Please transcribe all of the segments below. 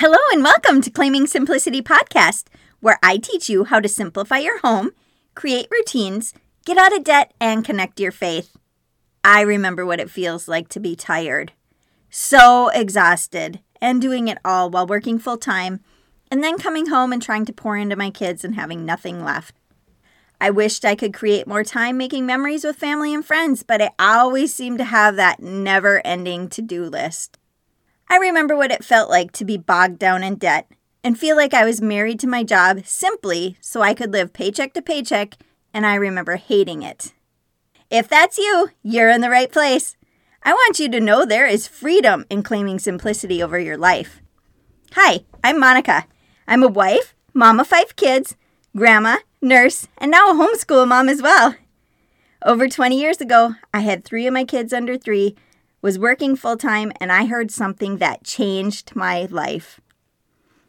Hello and welcome to Claiming Simplicity podcast, where I teach you how to simplify your home, create routines, get out of debt, and connect your faith. I remember what it feels like to be tired, so exhausted, and doing it all while working full time, and then coming home and trying to pour into my kids and having nothing left. I wished I could create more time making memories with family and friends, but I always seem to have that never ending to do list. I remember what it felt like to be bogged down in debt and feel like I was married to my job simply so I could live paycheck to paycheck, and I remember hating it. If that's you, you're in the right place. I want you to know there is freedom in claiming simplicity over your life. Hi, I'm Monica. I'm a wife, mom of five kids, grandma, nurse, and now a homeschool mom as well. Over 20 years ago, I had three of my kids under three, was working full time, and I heard something that changed my life.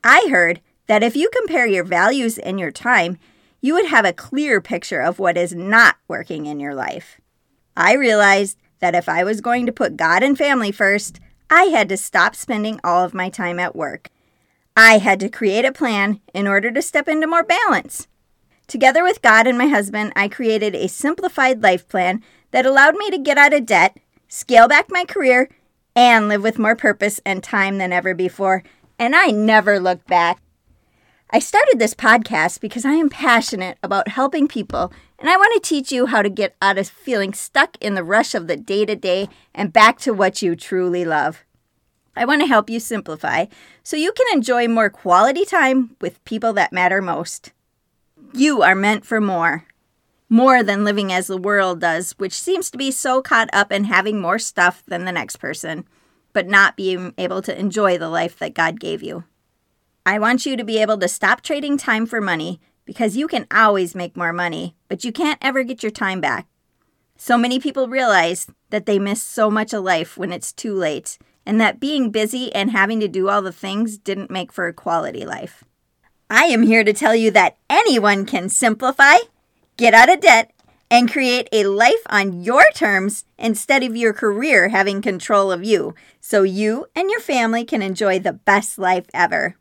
I heard that if you compare your values and your time, you would have a clear picture of what is not working in your life. I realized that if I was going to put God and family first, I had to stop spending all of my time at work. I had to create a plan in order to step into more balance. Together with God and my husband, I created a simplified life plan that allowed me to get out of debt, scale back my career, and live with more purpose and time than ever before. And I never looked back. I started this podcast because I am passionate about helping people, and I want to teach you how to get out of feeling stuck in the rush of the day to day and back to what you truly love. I want to help you simplify so you can enjoy more quality time with people that matter most. You are meant for more. More than living as the world does, which seems to be so caught up in having more stuff than the next person, but not being able to enjoy the life that God gave you. I want you to be able to stop trading time for money because you can always make more money, but you can't ever get your time back. So many people realize that they miss so much of life when it's too late, and that being busy and having to do all the things didn't make for a quality life. I am here to tell you that anyone can simplify, get out of debt, and create a life on your terms instead of your career having control of you, so you and your family can enjoy the best life ever.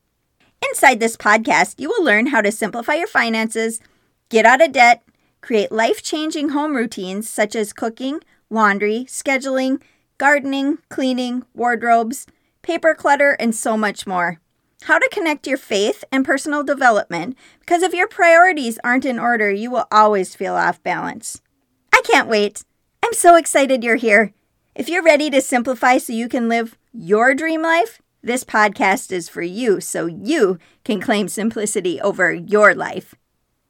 Inside this podcast, you will learn how to simplify your finances, get out of debt, create life changing home routines such as cooking, laundry, scheduling, gardening, cleaning, wardrobes, paper clutter, and so much more how to connect your faith and personal development because if your priorities aren't in order, you will always feel off balance. I can't wait. I'm so excited you're here. If you're ready to simplify so you can live your dream life, this podcast is for you so you can claim simplicity over your life.